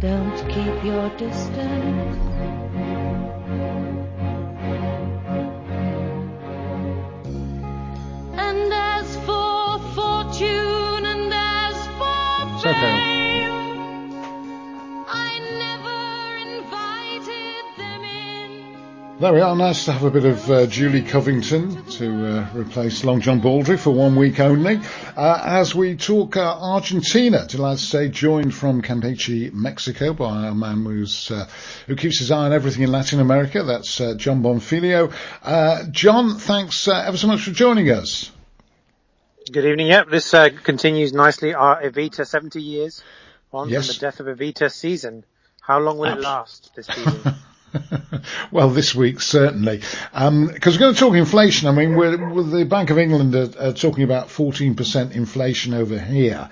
Don't keep your distance. There we are. Nice to have a bit of uh, Julie Covington to uh, replace Long John Baldry for one week only. Uh, as we talk uh, Argentina, delighted to say, joined from Campeche, Mexico, by a man who's uh, who keeps his eye on everything in Latin America. That's uh, Jon Bonfiglio. Uh, John, thanks uh, ever so much for joining us. Good evening. Yep, this uh, continues nicely. Our Evita 70 years on Yes. from the death of Evita season. How long will it last this season? well, this week certainly, um, because we're going to talk inflation. I mean, the Bank of England are, are talking about 14% inflation over here.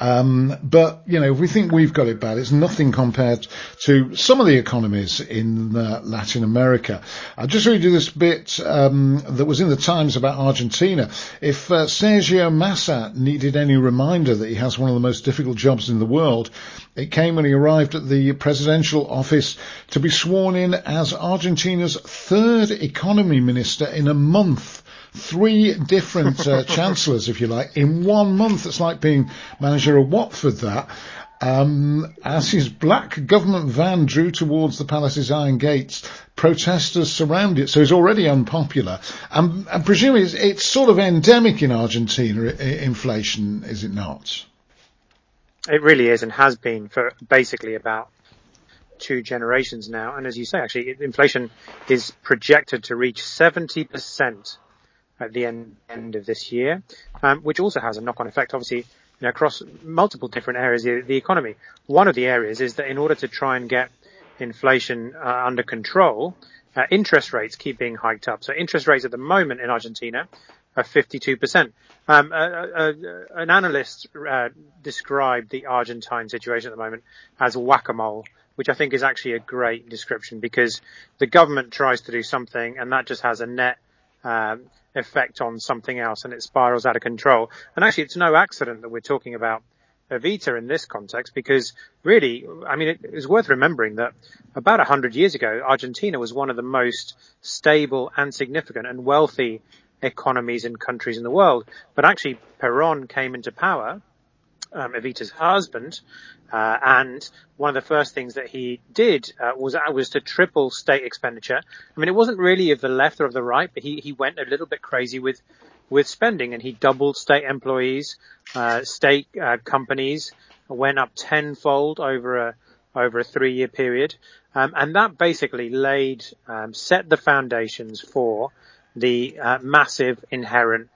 Um, but you know, if we think we've got it bad, it's nothing compared to some of the economies in uh, Latin America. I'll just read you this bit um, that was in the Times about Argentina. If uh, Sergio Massa needed any reminder that he has one of the most difficult jobs in the world, it came when he arrived at the presidential office to be sworn in as Argentina's third economy minister in a month. Three different uh, chancellors, if you like, in one month. It's like being manager of Watford, that. Um, as his black government van drew towards the palace's iron gates, protesters surround it, so he's already unpopular. Um, and presumably it's, it's sort of endemic in Argentina, i- inflation, is it not? it really is and has been for basically about two generations now. And as you say, actually, inflation is projected to reach 70% at the end, end of this year, um, which also has a knock-on effect, obviously, you know, across multiple different areas of the economy. One of the areas is that in order to try and get inflation uh, under control, uh, interest rates keep being hiked up. So interest rates at the moment in Argentina are 52%. Um, uh, an analyst uh, described the Argentine situation at the moment as whack-a-mole, which I think is actually a great description because the government tries to do something and that just has a net um, effect on something else and it spirals out of control. And actually, it's no accident that we're talking about Evita in this context because really, I mean, it is worth remembering that about 100 years ago, Argentina was one of the most stable and significant and wealthy economies and countries in the world. But actually, Peron came into power um, Evita's husband, uh, and one of the first things that he did uh, was uh, was to triple state expenditure. I mean, it wasn't really of the left or of the right, but he he went a little bit crazy with with spending, and he doubled state employees, uh, state uh, companies went up tenfold over a over a three year period, um, and that basically laid um, set the foundations for the uh, massive inherent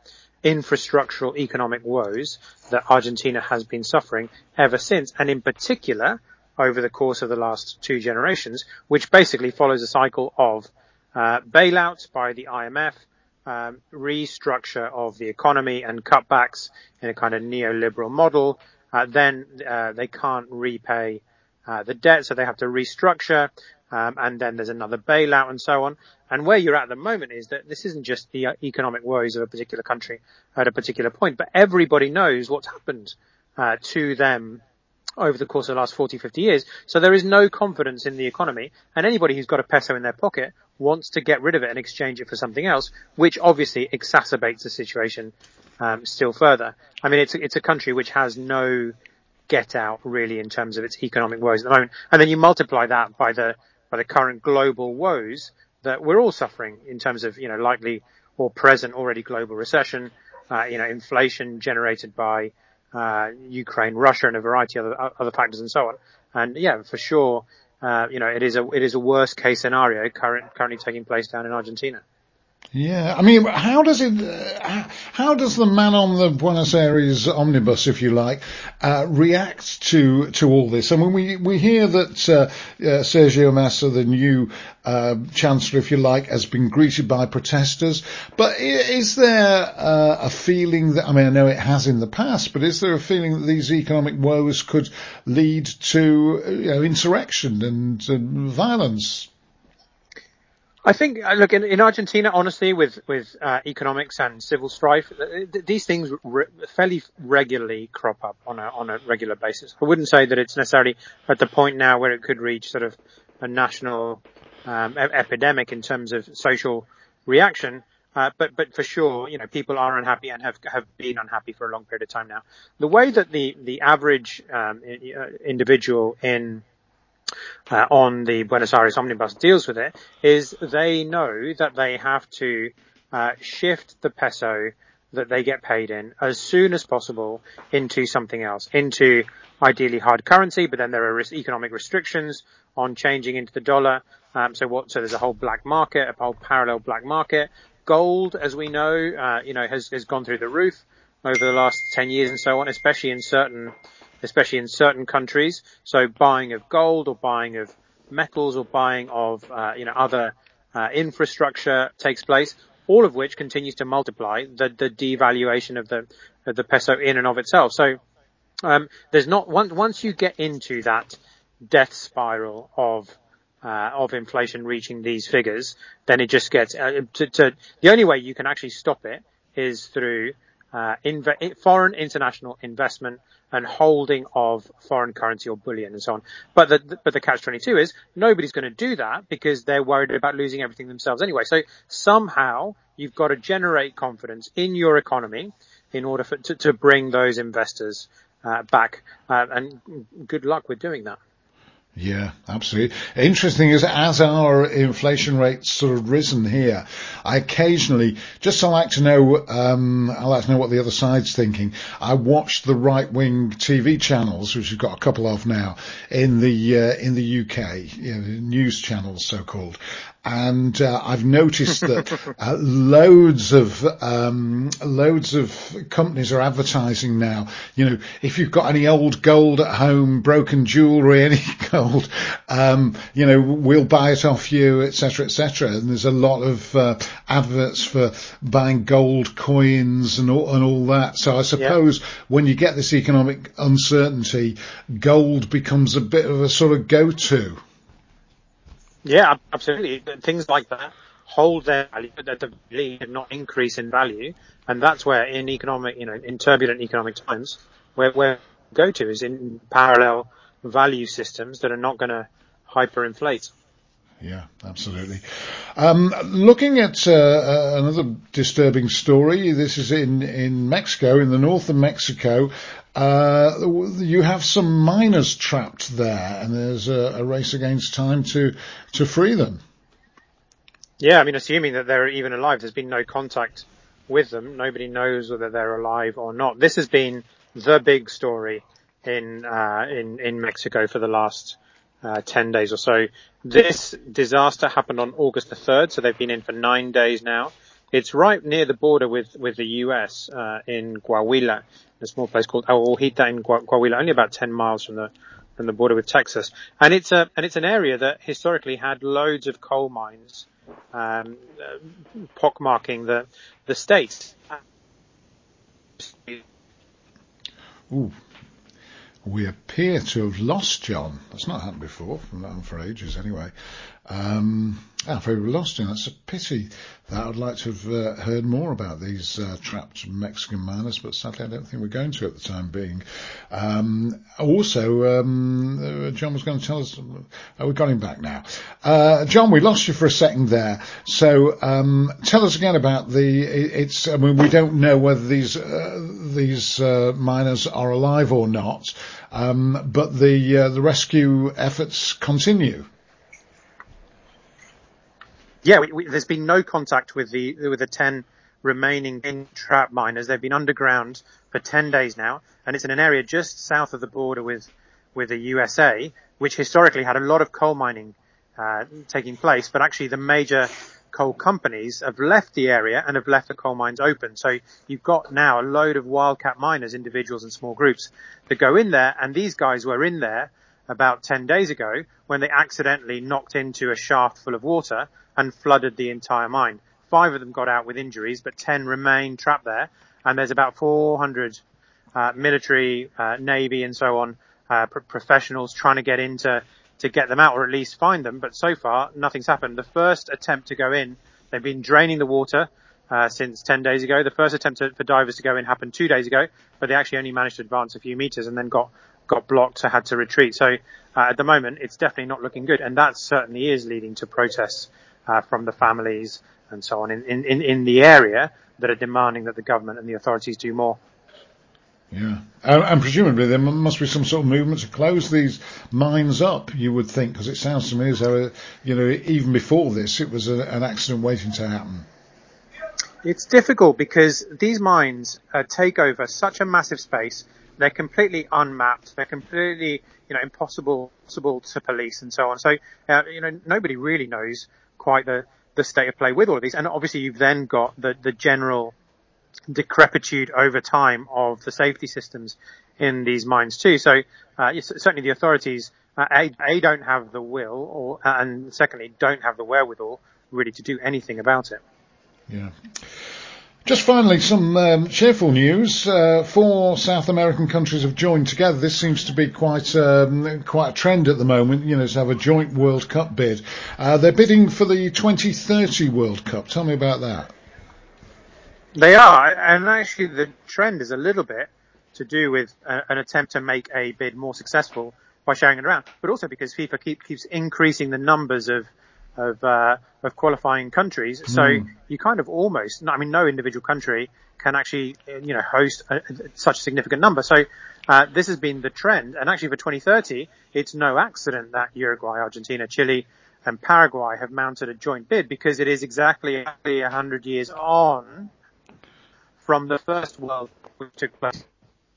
infrastructural economic woes that Argentina has been suffering ever since, and in particular over the course of the last two generations, which basically follows a cycle of uh, bailouts by the IMF, um, restructure of the economy and cutbacks in a kind of neoliberal model. Uh, then uh, they can't repay uh, the debt, so they have to restructure, um, and then there's another bailout and so on. And where you're at at the moment is that this isn't just the uh, economic woes of a particular country at a particular point, but everybody knows what's happened uh, to them over the course of the last 40, 50 years. So there is no confidence in the economy, and anybody who's got a peso in their pocket wants to get rid of it and exchange it for something else, which obviously exacerbates the situation um, still further. I mean, it's it's a country which has no get out really in terms of its economic woes at the moment, and then you multiply that by the by the current global woes that we're all suffering in terms of you know likely or present already global recession, uh, you know inflation generated by uh, Ukraine, Russia, and a variety of other, other factors and so on. And yeah, for sure, uh, you know it is a it is a worst case scenario current, currently taking place down in Argentina. Yeah, I mean, how does it? Uh, how does the man on the Buenos Aires omnibus, if you like, uh, react to to all this? I mean, we we hear that uh, uh, Sergio Massa, the new uh, chancellor, if you like, has been greeted by protesters. But is there uh, a feeling that? I mean, I know it has in the past, but is there a feeling that these economic woes could lead to you know, insurrection and violence? I think, uh, look, in, in Argentina, honestly, with with uh, economics and civil strife, th- these things re- fairly regularly crop up on a on a regular basis. I wouldn't say that it's necessarily at the point now where it could reach sort of a national um, e- epidemic in terms of social reaction. Uh, but but for sure, you know, people are unhappy and have have been unhappy for a long period of time now. The way that the the average um, individual in uh, on the Buenos Aires omnibus deals with it is they know that they have to uh, shift the peso that they get paid in as soon as possible into something else, into ideally hard currency, but then there are economic restrictions on changing into the dollar. Um, so what? So there's a whole black market, a whole parallel black market. Gold, as we know, uh, you know, has has gone through the roof over the last ten years and so on, especially in certain especially in certain countries. So buying of gold or buying of metals or buying of, uh, you know, other uh, infrastructure takes place, all of which continues to multiply the, the devaluation of the, of the peso in and of itself. So, um, there's not, once, once you get into that death spiral of, uh, of inflation reaching these figures, then it just gets, uh, to, to, the only way you can actually stop it is through, uh, inv- foreign international investment and holding of foreign currency or bullion and so on. But the, but the catch 22 is nobody's going to do that because they're worried about losing everything themselves anyway. So somehow you've got to generate confidence in your economy in order for, to, to bring those investors uh, back. Uh, and good luck with doing that. Yeah, absolutely. Interesting is as our inflation rates sort of risen here, I occasionally, just I like to know, um, I like to know what the other side's thinking. I watch the right wing TV channels, which we've got a couple of now in the, uh, in the UK, you know, news channels so called and uh, I've noticed that uh, loads of um, loads of companies are advertising now. You know, if you've got any old gold at home, broken jewellery, any gold, um, you know, we'll buy it off you, etc., etc. And there's a lot of uh, adverts for buying gold coins and all, and all that. So I suppose yeah. when you get this economic uncertainty, gold becomes a bit of a sort of go-to. Yeah, absolutely. Things like that hold their value, but at the least not increase in value. And that's where in economic, you know, in turbulent economic times, where, where go to is in parallel value systems that are not going to hyperinflate. Yeah, absolutely. Um, looking at uh, uh, another disturbing story, this is in, in Mexico, in the north of Mexico. Uh, you have some miners trapped there, and there's a, a, race against time to to free them. Yeah, I mean, assuming that they're even alive, there's been no contact with them. Nobody knows whether they're alive or not. This has been the big story in uh, in in Mexico for the last uh, ten days or so. This disaster happened on August the third, so they've been in for nine days now. It's right near the border with with the US uh, in Coahuila a small place called El Hojita in Coahuila, only about 10 miles from the from the border with Texas. And it's a and it's an area that historically had loads of coal mines, um, uh, pockmarking the the state. Ooh. We appear to have lost Jon. That's not happened before, for ages anyway. Um, ah, very lost him. That's a pity. That I'd like to have uh, heard more about these uh, trapped Mexican miners, but sadly I don't think we're going to at the time being. Um, also, um, uh, Jon was going to tell us. Oh, we got him back now. Uh, John, we lost you for a second there. So um, tell us again about the. It's. I mean, we don't know whether these uh, these uh, miners are alive or not, um, but the the rescue efforts continue. Yeah, we, we, there's been no contact with the with the ten remaining trap miners. They've been underground for ten days now, and it's in an area just south of the border with with the USA, which historically had a lot of coal mining uh, taking place. But actually, the major coal companies have left the area and have left the coal mines open. So you've got now a load of wildcat miners, individuals and small groups that go in there, and these guys were in there about 10 days ago when they accidentally knocked into a shaft full of water and flooded the entire mine. Five of them got out with injuries, but 10 remain trapped there. And there's about 400 uh, military, uh, navy, and so on uh, professionals trying to get into to get them out or at least find them. But so far, nothing's happened. The first attempt to go in, they've been draining the water. Uh, since 10 days ago. The first attempt to, for divers to go in happened two days ago, but they actually only managed to advance a few meters and then got, got blocked, so had to retreat. So uh, at the moment, it's definitely not looking good, and that certainly is leading to protests uh, from the families and so on in, in, in the area that are demanding that the government and the authorities do more. Yeah, and, and, presumably there must be some sort of movement to close these mines up. You would think, because it sounds to me as though, you know, even before this, it was a, an accident waiting to happen. It's difficult because these mines uh, take over such a massive space. They're completely unmapped. They're completely, you know, impossible, impossible to police and so on. So, uh, you know, nobody really knows quite the the state of play with all of these. And obviously, you've then got the the general decrepitude over time of the safety systems in these mines too. So uh, certainly the authorities uh, a, a, don't have the will, or and secondly don't have the wherewithal really to do anything about it. Yeah. Just finally, some um, cheerful news. Uh, four South American countries have joined together. This seems to be quite um, quite a trend at the moment. You know, to have a joint World Cup bid. Uh, they're bidding for the 2030 World Cup. Tell me about that. They are, and actually the trend is a little bit to do with a, an attempt to make a bid more successful by sharing it around, but also because FIFA keep, keeps increasing the numbers of of uh, of qualifying countries. So mm. you kind of almost, I mean, no individual country can actually, you know, host a, such a significant number. So uh, this has been the trend, and actually for 2030, it's no accident that Uruguay, Argentina, Chile, and Paraguay have mounted a joint bid because it is exactly 100 years on from the first World which took place.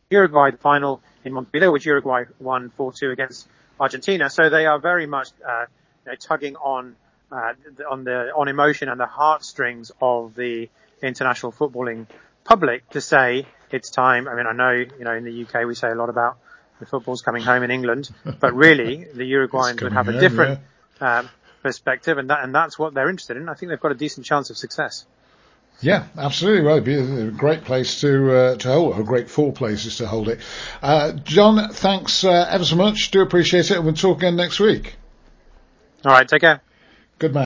Uruguay, the final in Montevideo, which Uruguay won 4-2 against Argentina. So they are very much uh, you know, tugging on uh, on the on emotion and the heartstrings of the international footballing public to say it's time. I mean, I know you know in the UK we say a lot about the football's coming home in England, but really the Uruguayans would have a different yeah. um, perspective, and that and that's what they're interested in. I think they've got a decent chance of success. Yeah, absolutely Well, It'd be a great place to uh, to hold, or great four places to hold it. Uh, Jon, thanks uh, ever so much. Do appreciate it. And we'll talk again next week. All right, take care. Good man.